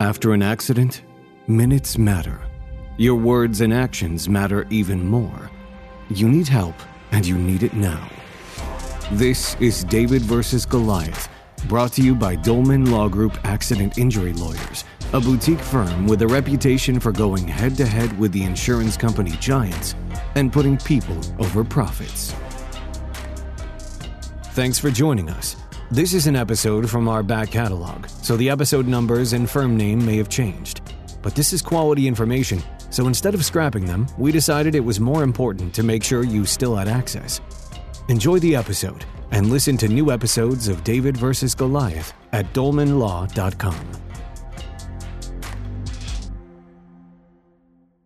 After an accident, minutes matter. Your words and actions matter even more. You need help, and you need it now. This is David versus Goliath, brought to you by Dolman Law Group Accident Injury Lawyers, a boutique firm with a reputation for going head to head with the insurance company giants and putting people over profits. Thanks for joining us. This is an episode from our back catalog, so the episode numbers and firm name may have changed. But this is quality information, so instead of scrapping them, we decided it was more important to make sure you still had access. Enjoy the episode and listen to new episodes of David vs. Goliath at dolmanlaw.com.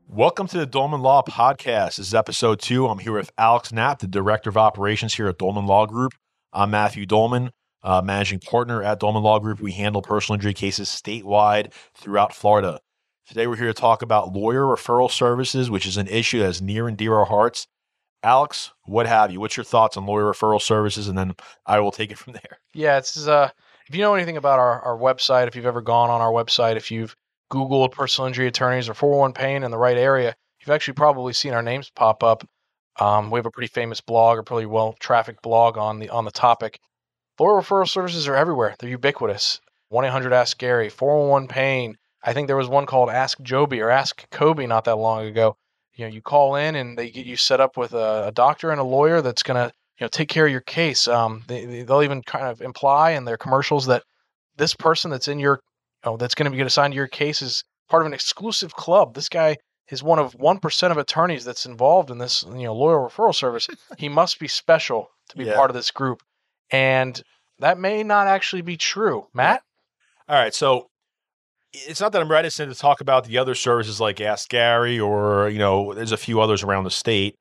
Welcome to the Dolman Law Podcast. This is episode two. I'm here with Alex Knapp, the Director of Operations here at Dolman Law Group. I'm Matthew Dolman uh, managing partner at Dolman Law Group. We handle personal injury cases statewide throughout Florida. Today, we're here to talk about lawyer referral services, which is an issue that's near and dear our hearts. Alex, what have you? What's your thoughts on lawyer referral services? And then I will take it from there. Yeah, this it's uh, if you know anything about our, our website, if you've ever gone on our website, if you've Googled personal injury attorneys or 401 pain in the right area, you've actually probably seen our names pop up. Um, we have a pretty famous blog, a pretty well trafficked blog on the on the topic. Lawyer referral services are everywhere. They're ubiquitous. 1 800 Ask Gary, 401 Pain. I think there was one called Ask Joby or Ask Kobe not that long ago. You know, you call in and they get you set up with a, a doctor and a lawyer that's going to you know take care of your case. Um, they, they'll even kind of imply in their commercials that this person that's in your you know, that's going to be assigned to your case is part of an exclusive club. This guy is one of one percent of attorneys that's involved in this you know lawyer referral service. he must be special to be Yeah. part of this group and that may not actually be true. Matt, All right. So it's not that I'm reticent to talk about the other services like Ask Gary or, you know, there's a few others around the state.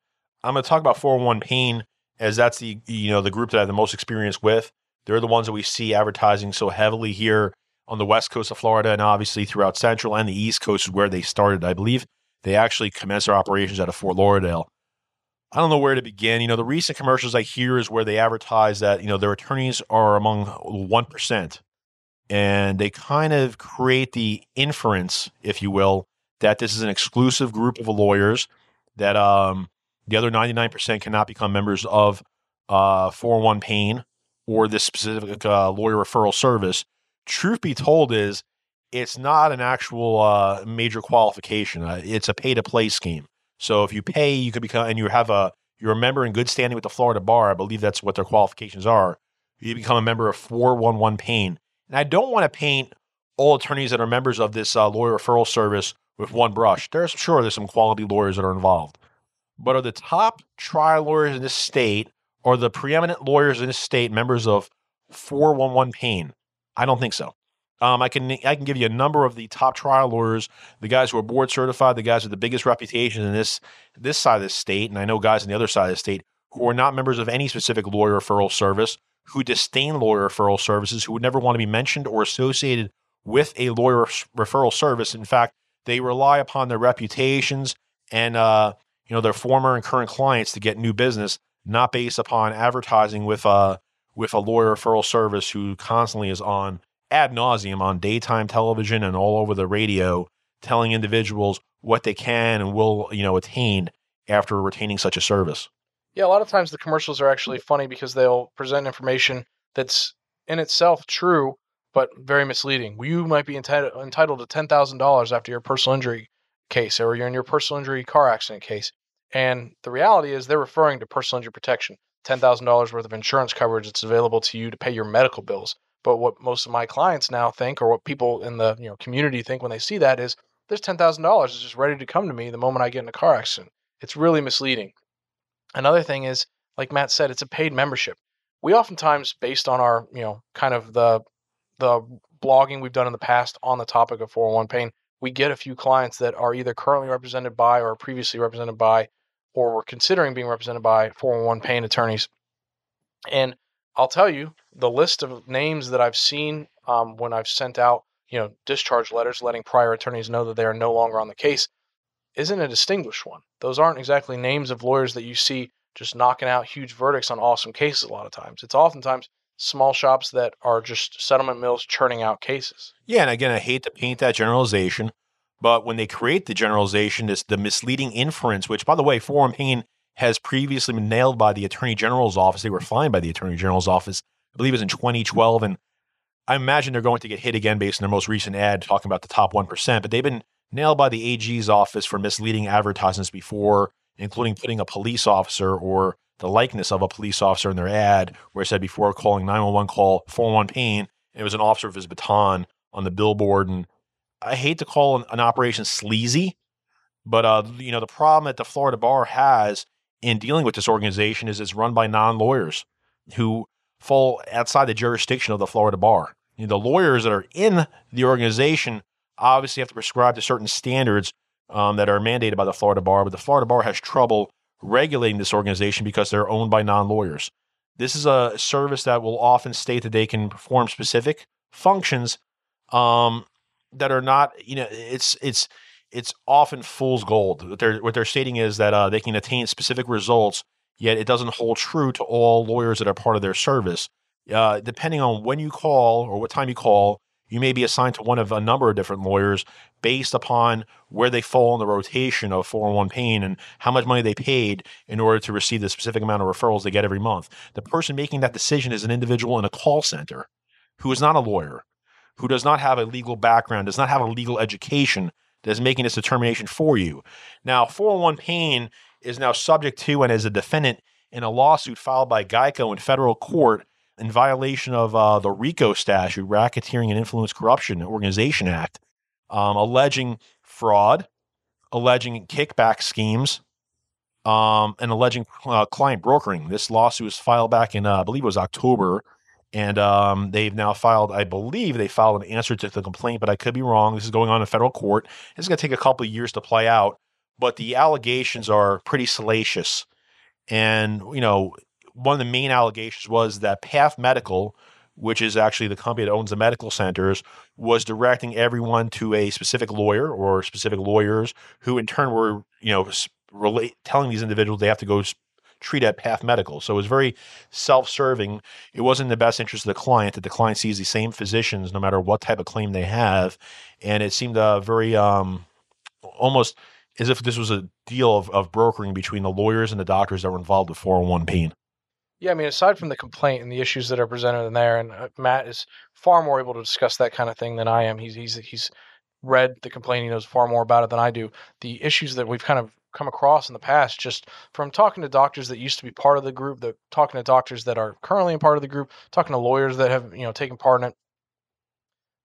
I'm going to talk about 401 Pain as that's the, you know, the group that I have the most experience with. They're the ones that we see advertising so heavily here on the west coast of Florida and obviously throughout central and the east coast is where they started. I believe they actually commenced their operations out of Fort Lauderdale. I don't know where to begin. You know, the recent commercials I hear is where they advertise that, you know, their attorneys are among 1%. And they kind of create the inference, if you will, that this is an exclusive group of lawyers, that um, the other 99% cannot become members of uh, 401 Pain or this specific uh, lawyer referral service. Truth be told, is it's not an actual uh, major qualification. Uh, it's a pay to play scheme. So if you pay, you could become, and you have a, you're a member in good standing with the Florida Bar. I believe that's what their qualifications are. You become a member of 411 Pain. And I don't want to paint all attorneys that are members of this uh, lawyer referral service with one brush. There's sure there's some quality lawyers that are involved, but are the top trial lawyers in this state or the preeminent lawyers in this state members of 411 Pain? I don't think so. Um, I can I can give you a number of the top trial lawyers, the guys who are board certified, the guys with the biggest reputation in this this side of the state, and I know guys on the other side of the state who are not members of any specific lawyer referral service, who disdain lawyer referral services, who would never want to be mentioned or associated with a lawyer referral service. In fact, they rely upon their reputations and uh, you know their former and current clients to get new business, not based upon advertising with uh with a lawyer referral service who constantly is on ad nauseum on daytime television and all over the radio, telling individuals what they can and will you know attain after retaining such a service. yeah, a lot of times the commercials are actually funny because they'll present information that's in itself true but very misleading. You might be entitled entitled to ten thousand dollars after your personal injury case, or you're in your personal injury car accident case, and the reality is they're referring to personal injury protection, ten thousand dollars worth of insurance coverage that's available to you to pay your medical bills. But what most of my clients now think, or what people in the you know community think when they see that, is there's ten thousand dollars is just ready to come to me the moment I get in a car accident. It's really misleading. Another thing is, like Matt said, it's a paid membership. We oftentimes, based on our you know kind of the the blogging we've done in the past on the topic of 401 pain, we get a few clients that are either currently represented by or previously represented by, or were considering being represented by 401 pain attorneys. And I'll tell you, the list of names that I've seen um, when I've sent out, you know, discharge letters letting prior attorneys know that they are no longer on the case isn't a distinguished one. Those aren't exactly names of lawyers that you see just knocking out huge verdicts on awesome cases a lot of times. It's oftentimes small shops that are just settlement mills churning out cases. Yeah, and again, I hate to paint that generalization, but when they create the generalization, it's the misleading inference, which, by the way, Forum Pain has previously been nailed by the Attorney General's office. They were fined by the Attorney General's office, I believe it was in 2012. And I imagine they're going to get hit again based on their most recent ad talking about the top 1%. But they've been nailed by the AG's office for misleading advertisements before, including putting a police officer or the likeness of a police officer in their ad, where it said before calling 911 call 411 pain, it was an officer with his baton on the billboard. And I hate to call an, an operation sleazy, but uh, you know the problem that the Florida bar has in dealing with this organization is it's run by non-lawyers who fall outside the jurisdiction of the Florida bar. You know, the lawyers that are in the organization obviously have to prescribe to certain standards um, that are mandated by the Florida bar, but the Florida bar has trouble regulating this organization because they're owned by non-lawyers. This is a service that will often state that they can perform specific functions um, that are not, you know, it's it's it's often fool's gold. What they're what they're stating is that uh, they can attain specific results, yet it doesn't hold true to all lawyers that are part of their service. Uh, depending on when you call or what time you call, you may be assigned to one of a number of different lawyers based upon where they fall in the rotation of 401 pain and how much money they paid in order to receive the specific amount of referrals they get every month. The person making that decision is an individual in a call center who is not a lawyer, who does not have a legal background, does not have a legal education, that is making this determination for you. Now, 401 pain is now subject to and is a defendant in a lawsuit filed by Geico in federal court in violation of uh, the RICO statute, Racketeering and Influence Corruption Organization Act, um, alleging fraud, alleging kickback schemes, um, and alleging uh, client brokering. This lawsuit was filed back in, uh, I believe it was October, and um, they've now filed, I believe they filed an answer to the complaint, but I could be wrong. This is going on in federal court. It's going to take a couple of years to play out, but the allegations are pretty salacious. And, you know, one of the main allegations was that Path Medical, which is actually the company that owns the medical centers, was directing everyone to a specific lawyer or specific lawyers who in turn were, you know, relate, telling these individuals they have to go treat at Path Medical. So it was very self-serving. It wasn't in the best interest of the client that the client sees the same physicians no matter what type of claim they have, and it seemed uh, very um, almost as if this was a deal of, of brokering between the lawyers and the doctors that were involved with 401 pain. Yeah, I mean, aside from the complaint and the issues that are presented in there, and uh, Matt is far more able to discuss that kind of thing than I am. He's he's he's read the complaint. He knows far more about it than I do. The issues that we've kind of come across in the past, just from talking to doctors that used to be part of the group, the talking to doctors that are currently in part of the group, talking to lawyers that have you know taken part in it.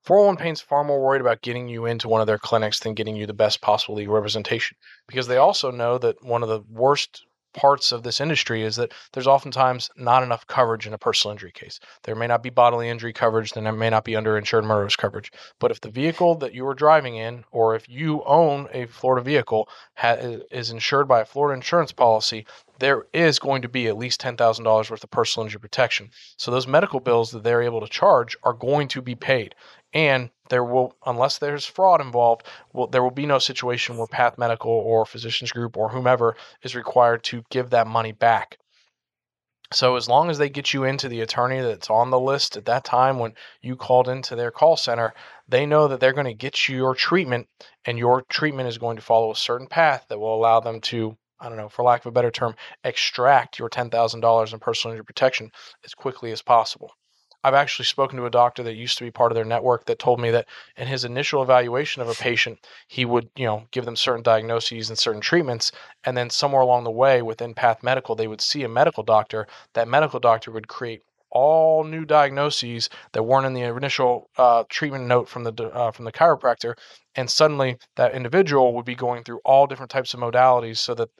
401 Pain's far more worried about getting you into one of their clinics than getting you the best possible legal representation because they also know that one of the worst parts of this industry is that there's oftentimes not enough coverage in a personal injury case. There may not be bodily injury coverage, then there may not be underinsured motorist coverage. But if the vehicle that you are driving in, or if you own a Florida vehicle, ha- is insured by a Florida insurance policy, there is going to be at least $10,000 worth of personal injury protection. So those medical bills that they're able to charge are going to be paid. And there will, unless there's fraud involved, will, there will be no situation where Path Medical or Physicians Group or whomever is required to give that money back. So as long as they get you into the attorney that's on the list at that time when you called into their call center, they know that they're going to get you your treatment and your treatment is going to follow a certain path that will allow them to I don't know, for lack of a better term, extract your $10,000 in personal injury protection as quickly as possible. I've actually spoken to a doctor that used to be part of their network that told me that in his initial evaluation of a patient, he would, you know, give them certain diagnoses and certain treatments, and then somewhere along the way within Path Medical, they would see a medical doctor. That medical doctor would create all new diagnoses that weren't in the initial uh, treatment note from the uh, from the chiropractor, and suddenly that individual would be going through all different types of modalities so that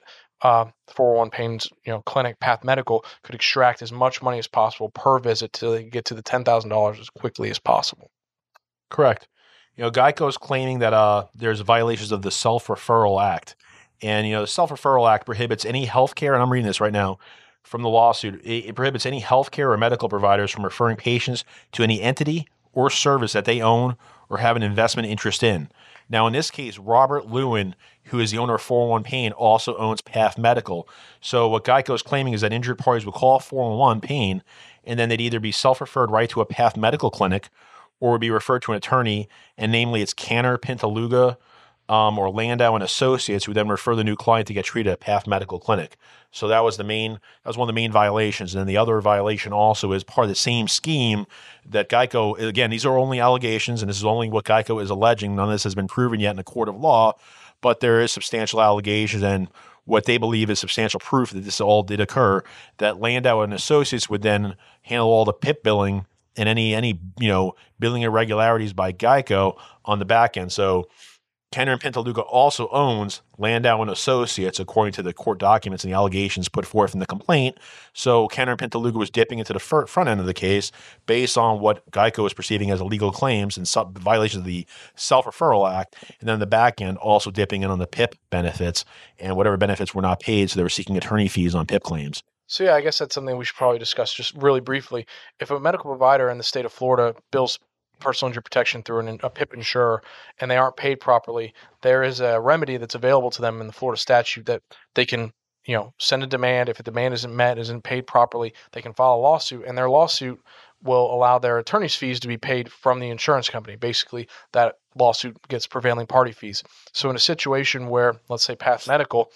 uh, 401 Pain's you know clinic Path Medical could extract as much money as possible per visit to get to the ten thousand dollars as quickly as possible. Correct. You know, Geico is claiming that uh, there's violations of the Self Referral Act, and you know the Self Referral Act prohibits any healthcare, and I'm reading this right now from the lawsuit. It, it prohibits any healthcare or medical providers from referring patients to any entity or service that they own or have an investment interest in. Now, in this case, Robert Lewin, who is the owner of 401 Pain, also owns Path Medical. So, what Geico is claiming is that injured parties would call 401 Pain, and then they'd either be self referred right to a Path Medical clinic or would be referred to an attorney, and namely it's Cantor Pintaluga um, or Landau and Associates, who then refer the new client to get treated at Path Medical Clinic. So that was the main that was one of the main violations. And then the other violation also is part of the same scheme that Geico again, these are only allegations, and this is only what Geico is alleging. None of this has been proven yet in a court of law, but there is substantial allegations and what they believe is substantial proof that this all did occur, that Landau and Associates would then handle all the PIP billing and any any you know billing irregularities by Geico on the back end. So Cantor and Pintaluga also owns Landau and Associates, according to the court documents and the allegations put forth in the complaint. So Cantor and Pintaluga was dipping into the front end of the case based on what Geico was perceiving as illegal claims and sub- violations of the Self Referral Act, and then the back end also dipping in on the PIP benefits and whatever benefits were not paid. So they were seeking attorney fees on PIP claims. So yeah, I guess that's something we should probably discuss just really briefly. If a medical provider in the state of Florida bills personal injury protection through an, a PIP insurer and they aren't paid properly, there is a remedy that's available to them in the Florida statute that they can, you know, send a demand. If the demand isn't met, isn't paid properly, they can file a lawsuit, and their lawsuit will allow their attorney's fees to be paid from the insurance company. Basically, that lawsuit gets prevailing party fees. So in a situation where, let's say, Path Medical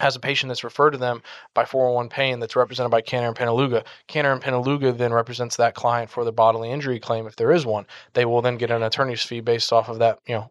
has a patient that's referred to them by 401 Pain that's represented by Cantor and Pintaluga. Cantor and Pintaluga then represents that client for the bodily injury claim if there is one. They will then get an attorney's fee based off of that, you know,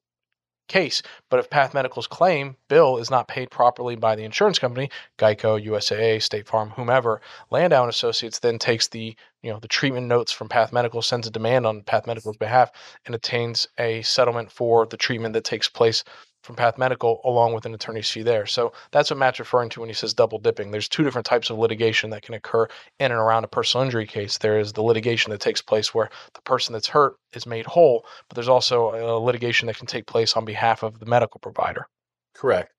case. But if Path Medical's claim bill is not paid properly by the insurance company, Geico, USAA, State Farm, whomever, Landau and Associates then takes the you know the treatment notes from Path Medical, sends a demand on Path Medical's behalf, and obtains a settlement for the treatment that takes place from Path Medical along with an attorney's fee there. So that's what Matt's referring to when he says double dipping. There's two different types of litigation that can occur in and around a personal injury case. There is the litigation that takes place where the person that's hurt is made whole, but there's also a litigation that can take place on behalf of the medical provider. Correct.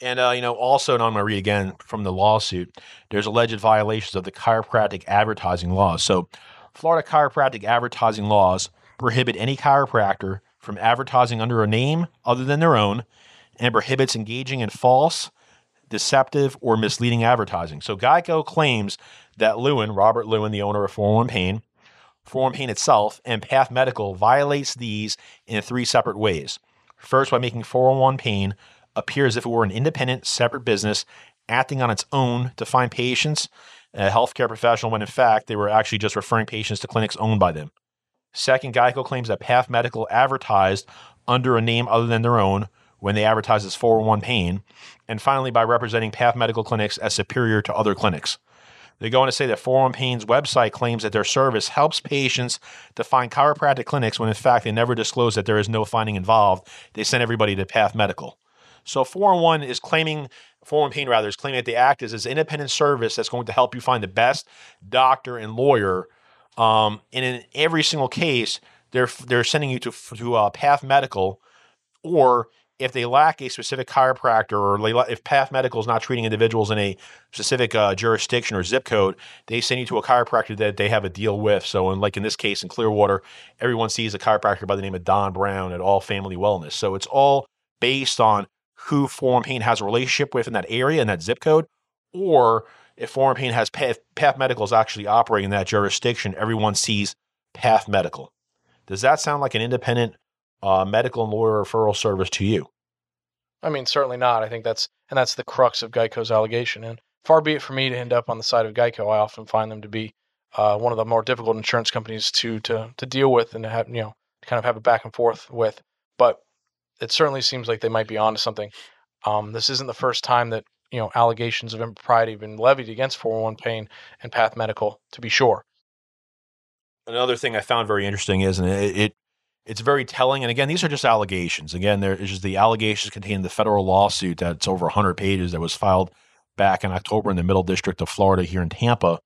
And uh, you know, also, and I'm going to read again from the lawsuit. There's alleged violations of the chiropractic advertising laws. So, Florida chiropractic advertising laws prohibit any chiropractor from advertising under a name other than their own and prohibits engaging in false, deceptive, or misleading advertising. So Geico claims that Lewin, Robert Lewin, the owner of 401 Pain, 401 Pain itself, and Path Medical violates these in three separate ways. First, by making 401 Pain appear as if it were an independent, separate business acting on its own to find patients, a healthcare professional, when in fact they were actually just referring patients to clinics owned by them. Second, Geico claims that Path Medical advertised under a name other than their own when they advertised as 401 Pain. And finally, by representing Path Medical clinics as superior to other clinics. They go on to say that 401 Pain's website claims that their service helps patients to find chiropractic clinics when in fact they never disclose that there is no finding involved. They send everybody to Path Medical. So 401 is claiming 401 Pain rather is claiming that they act as this independent service that's going to help you find the best doctor and lawyer um, and in every single case, they're they're sending you to to uh, Path Medical, or if they lack a specific chiropractor, or if Path Medical is not treating individuals in a specific uh, jurisdiction or zip code, they send you to a chiropractor that they have a deal with. So, in, like in this case in Clearwater, everyone sees a chiropractor by the name of Don Brown at All Family Wellness. So it's all based on who 401 Pain has a relationship with in that area in that zip code, or if 401 Pain has Path, Path Medical is actually operating in that jurisdiction, everyone sees Path Medical. Does that sound like an independent uh, medical and lawyer referral service to you? I mean, certainly not. I think that's and that's the crux of Geico's allegation. And far be it for me to end up on the side of Geico. I often find them to be uh, one of the more difficult insurance companies to to to deal with and to have you know kind of have a back and forth with. But it certainly seems like they might be onto something. Um, this isn't the first time that you know allegations of impropriety have been levied against 401 Pain and Path Medical, to be sure. Another thing I found very interesting is, and it, it it's very telling. And again, these are just allegations. Again, there is just the allegations contained in the federal lawsuit that's over 100 pages that was filed back in October in the Middle District of Florida here in Tampa.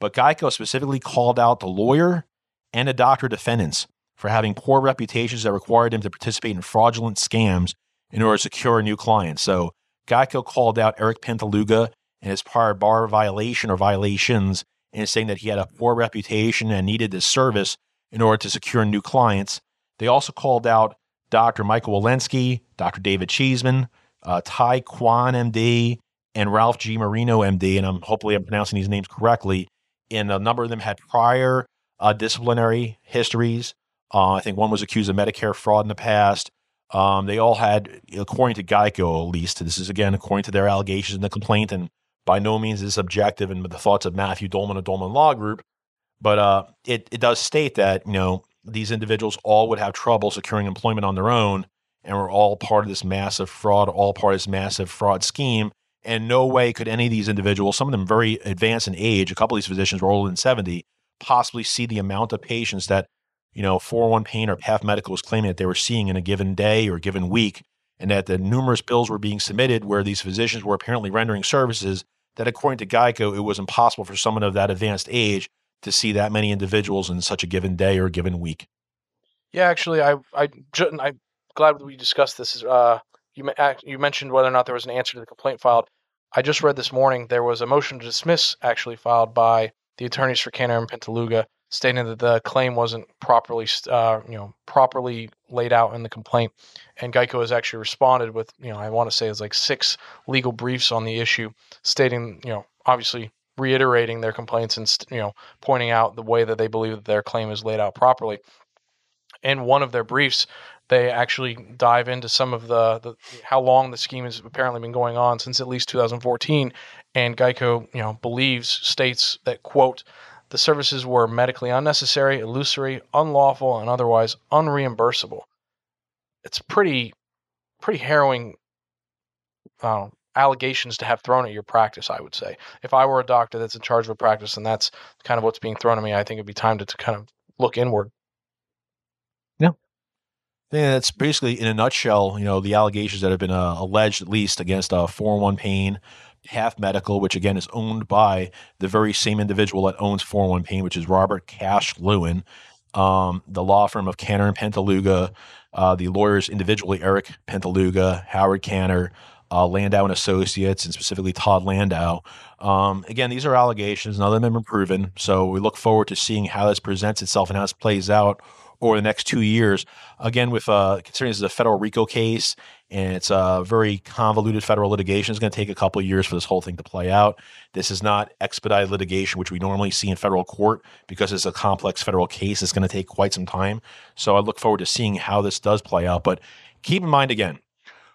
But Geico specifically called out the lawyer and the doctor defendants for having poor reputations that required them to participate in fraudulent scams in order to secure new clients. So Geico called out Eric Pintaluga and his prior bar violation or violations and saying that he had a poor reputation and needed this service in order to secure new clients. They also called out Dr. Michael Walensky, Dr. David Cheeseman, uh, Ty Kwan, MD, and Ralph G. Marino, MD. And I'm hopefully I'm pronouncing these names correctly. And a number of them had prior uh, disciplinary histories. Uh, I think one was accused of Medicare fraud in the past. Um, they all had, according to Geico, at least, this is again according to their allegations in the complaint, and by no means is this objective and the thoughts of Matthew Dolman of Dolman Law Group. But uh, it, it does state that, you know, these individuals all would have trouble securing employment on their own and were all part of this massive fraud, all part of this massive fraud scheme. And no way could any of these individuals, some of them very advanced in age, a couple of these physicians were older than 70, possibly see the amount of patients that, you know, 401 Pain or Path Medical was claiming that they were seeing in a given day or given week, and that the numerous bills were being submitted where these physicians were apparently rendering services that, according to Geico, it was impossible for someone of that advanced age to see that many individuals in such a given day or given week. Yeah, actually, I I I'm glad we discussed this. Uh, you you mentioned whether or not there was an answer to the complaint filed. I just read this morning there was a motion to dismiss actually filed by the attorneys for Cantor and Pintaluga, stating that the claim wasn't properly uh, you know properly laid out in the complaint. And Geico has actually responded with you know I want to say it's like six legal briefs on the issue, stating you know obviously reiterating their complaints and you know pointing out the way that they believe that their claim is laid out properly. In one of their briefs, they actually dive into some of the, the how long the scheme has apparently been going on since at least 2014, and Geico, you know, believes states that quote the services were medically unnecessary, illusory, unlawful, and otherwise unreimbursable. It's pretty pretty harrowing uh, allegations to have thrown at your practice, I would say. If I were a doctor that's in charge of a practice and that's kind of what's being thrown at me, I think it'd be time to, to kind of look inward. Yeah. Yeah, that's basically in a nutshell, you know, the allegations that have been uh, alleged at least against uh, 401 Pain, Path Medical, which again is owned by the very same individual that owns 401 Pain, which is Robert Cash Lewin, um, the law firm of Kanner and Pintaluga, uh, the lawyers individually, Eric Pintaluga, Howard Kanner, uh, Landau and Associates, and specifically Todd Landau. Um, again, these are allegations. None of them have been proven. So we look forward to seeing how this presents itself and how this plays out over the next two years. Again, with uh, considering this is a federal RICO case and it's a very convoluted federal litigation, it's going to take a couple of years for this whole thing to play out. This is not expedited litigation, which we normally see in federal court because it's a complex federal case. It's going to take quite some time. So I look forward to seeing how this does play out. But keep in mind again,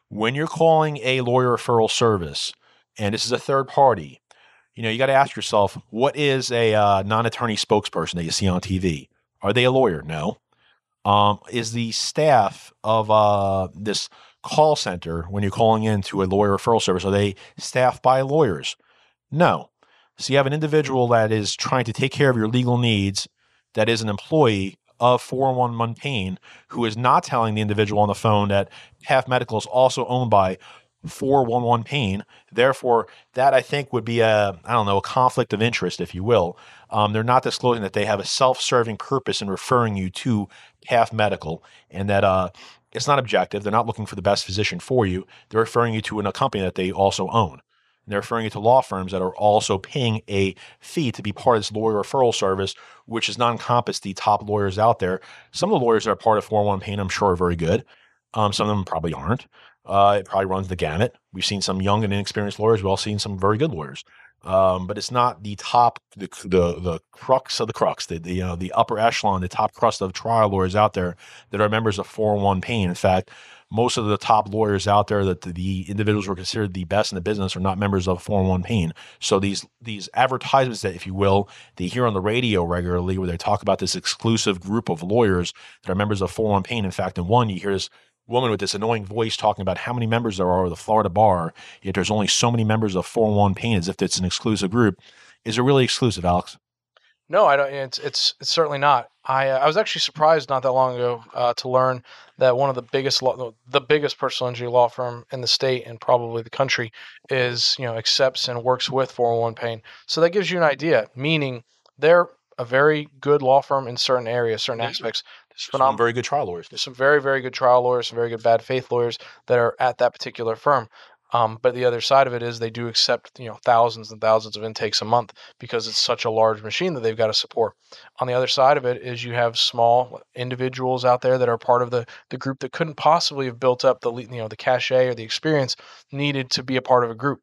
when you're calling a lawyer referral service, and this is a third party, you know, you got to ask yourself, what is a uh, non-attorney spokesperson that you see on TV? Are they a lawyer? No. Um, is the staff of uh, this call center when you're calling in to a lawyer referral service are they staffed by lawyers? No. So you have an individual that is trying to take care of your legal needs, that is an employee of 411 Pain, who is not telling the individual on the phone that Path Medical is also owned by 411 Pain. Therefore, that I think would be a, I don't know, a conflict of interest, if you will. Um, they're not disclosing that they have a self serving purpose in referring you to Path Medical and that uh, it's not objective. They're not looking for the best physician for you. They're referring you to a company that they also own. And they're referring you to law firms that are also paying a fee to be part of this lawyer referral service, which is not encompass the top lawyers out there. Some of the lawyers that are part of 401 Pain, I'm sure, are very good. Um, some of them probably aren't. Uh, it probably runs the gamut. We've seen some young and inexperienced lawyers. We've all seen some very good lawyers. Um, but it's not the top, the, the the crux of the crux, the the, uh, the upper echelon, the top crust of trial lawyers out there that are members of 401 Pain. In fact, most of the top lawyers out there that the, individuals who are considered the best in the business are not members of 401 Pain. So these these advertisements that, if you will, they hear on the radio regularly where they talk about this exclusive group of lawyers that are members of 401 Pain. In fact, in one, you hear this woman with this annoying voice talking about how many members there are of the Florida bar, yet there's only so many members of 401 Pain as if it's an exclusive group. Is it really exclusive, Alex? No, I don't. It's it's, it's certainly not. I uh, I was actually surprised not that long ago uh, to learn that one of the biggest law, the biggest personal injury law firm in the state and probably the country is you know accepts and works with 401 pain. So that gives you an idea. Meaning they're a very good law firm in certain areas, certain aspects. Phenomenal, some very good trial lawyers. There's some very very good trial lawyers, some very good bad faith lawyers that are at that particular firm. Um, but the other side of it is they do accept you know thousands and thousands of intakes a month because it's such a large machine that they've got to support. On the other side of it is you have small individuals out there that are part of the the group that couldn't possibly have built up the you know the cachet or the experience needed to be a part of a group.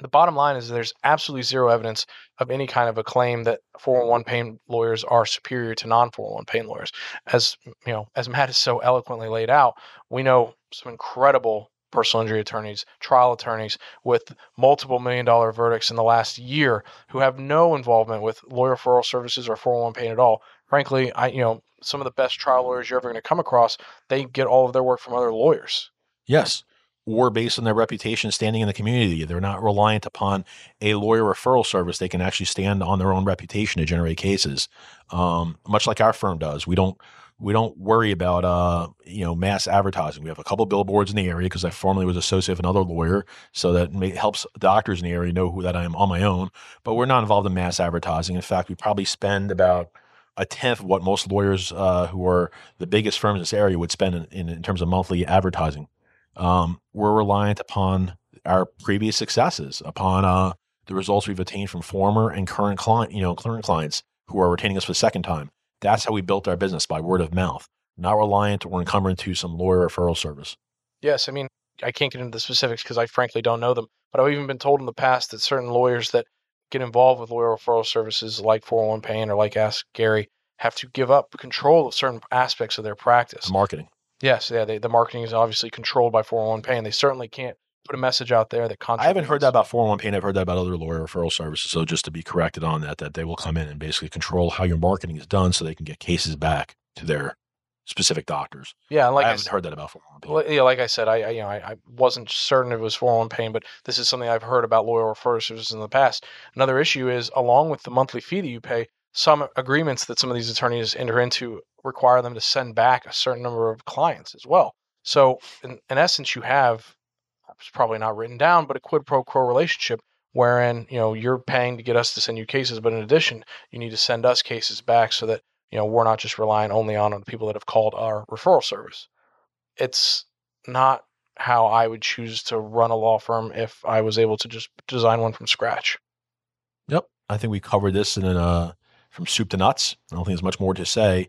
The bottom line is there's absolutely zero evidence of any kind of a claim that 401 pain lawyers are superior to non-401 pain lawyers. As you know, as Matt has so eloquently laid out, we know some incredible personal injury attorneys, trial attorneys with multiple million dollar verdicts in the last year who have no involvement with lawyer referral services or 401 pain at all. Frankly, I you know, some of the best trial lawyers you're ever going to come across, they get all of their work from other lawyers. Yes. Or based on their reputation standing in the community. They're not reliant upon a lawyer referral service. They can actually stand on their own reputation to generate cases, um, much like our firm does. We don't we don't worry about uh, you know mass advertising. We have a couple billboards in the area because I formerly was associate of another lawyer, so that may, helps doctors in the area know who that I am on my own. But we're not involved in mass advertising. In fact, we probably spend about a tenth of what most lawyers uh, who are the biggest firms in this area would spend in, in, in terms of monthly advertising. Um, we're reliant upon our previous successes, upon uh, the results we've attained from former and current client, you know, current clients who are retaining us for the second time. That's how we built our business by word of mouth, not reliant or encumbered to some lawyer referral service. Yes, I mean, I can't get into the specifics because I frankly don't know them, but I've even been told in the past that certain lawyers that get involved with lawyer referral services like 401 Pain or like Ask Gary have to give up control of certain aspects of their practice. Marketing. Yes, yeah, they, the marketing is obviously controlled by 401 Pain. They certainly can't put a message out there that I haven't heard that about 401 Pain. I've heard that about other lawyer referral services. So just to be corrected on that, that they will come in and basically control how your marketing is done so they can get cases back to their specific doctors. Yeah, like I I, haven't s- heard that about 401 Pain. well, yeah, like I said, I, I you know I, I wasn't certain it was 401 Pain, but this is something I've heard about lawyer referral services in the past. Another issue is along with the monthly fee that you pay, some agreements that some of these attorneys enter into require them to send back a certain number of clients as well. So in, in essence, you have it's probably not written down, but a quid pro quo relationship wherein you know you're paying to get us to send you cases, but in addition, you need to send us cases back so that you know we're not just relying only on, on the people that have called our referral service. It's not how I would choose to run a law firm if I was able to just design one from scratch. Yep. I think we covered this in uh, from soup to nuts. I don't think there's much more to say.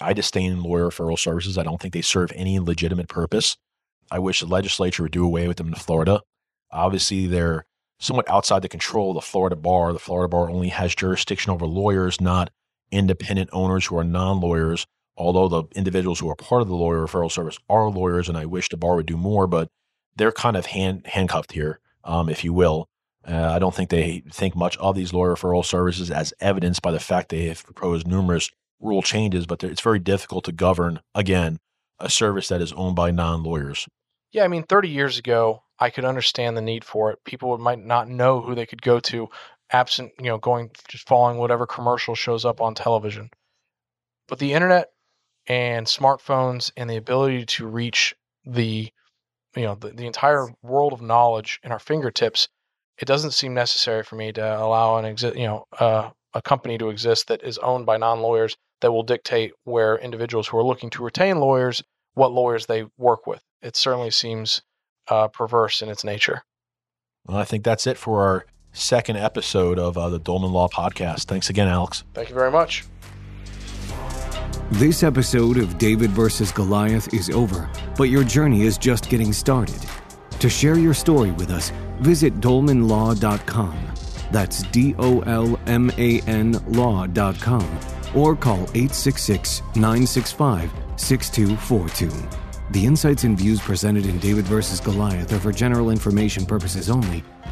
I disdain lawyer referral services. I don't think they serve any legitimate purpose. I wish the legislature would do away with them in Florida. Obviously, they're somewhat outside the control of the Florida bar. The Florida bar only has jurisdiction over lawyers, not independent owners who are non lawyers. Although the individuals who are part of the lawyer referral service are lawyers, and I wish the bar would do more, but they're kind of hand, handcuffed here, um, if you will. Uh, I don't think they think much of these lawyer referral services as evidenced by the fact they have proposed numerous rule changes, but it's very difficult to govern, again, a service that is owned by non lawyers. Yeah, I mean, 30 years ago, I could understand the need for it. People might not know who they could go to, absent, you know, going just following whatever commercial shows up on television. But the internet and smartphones and the ability to reach the, you know, the, the entire world of knowledge in our fingertips, it doesn't seem necessary for me to allow an exist, you know, uh, a company to exist that is owned by non-lawyers that will dictate where individuals who are looking to retain lawyers, what lawyers they work with. It certainly seems uh, perverse in its nature. Well, I think that's it for our second episode of uh, the Dolman Law Podcast. Thanks again, Alex. Thank you very much. This episode of David versus Goliath is over, but your journey is just getting started. To share your story with us, visit dolmanlaw.com. That's D O L M A N law.com or call 866 965 6242. The insights and views presented in David vs. Goliath are for general information purposes only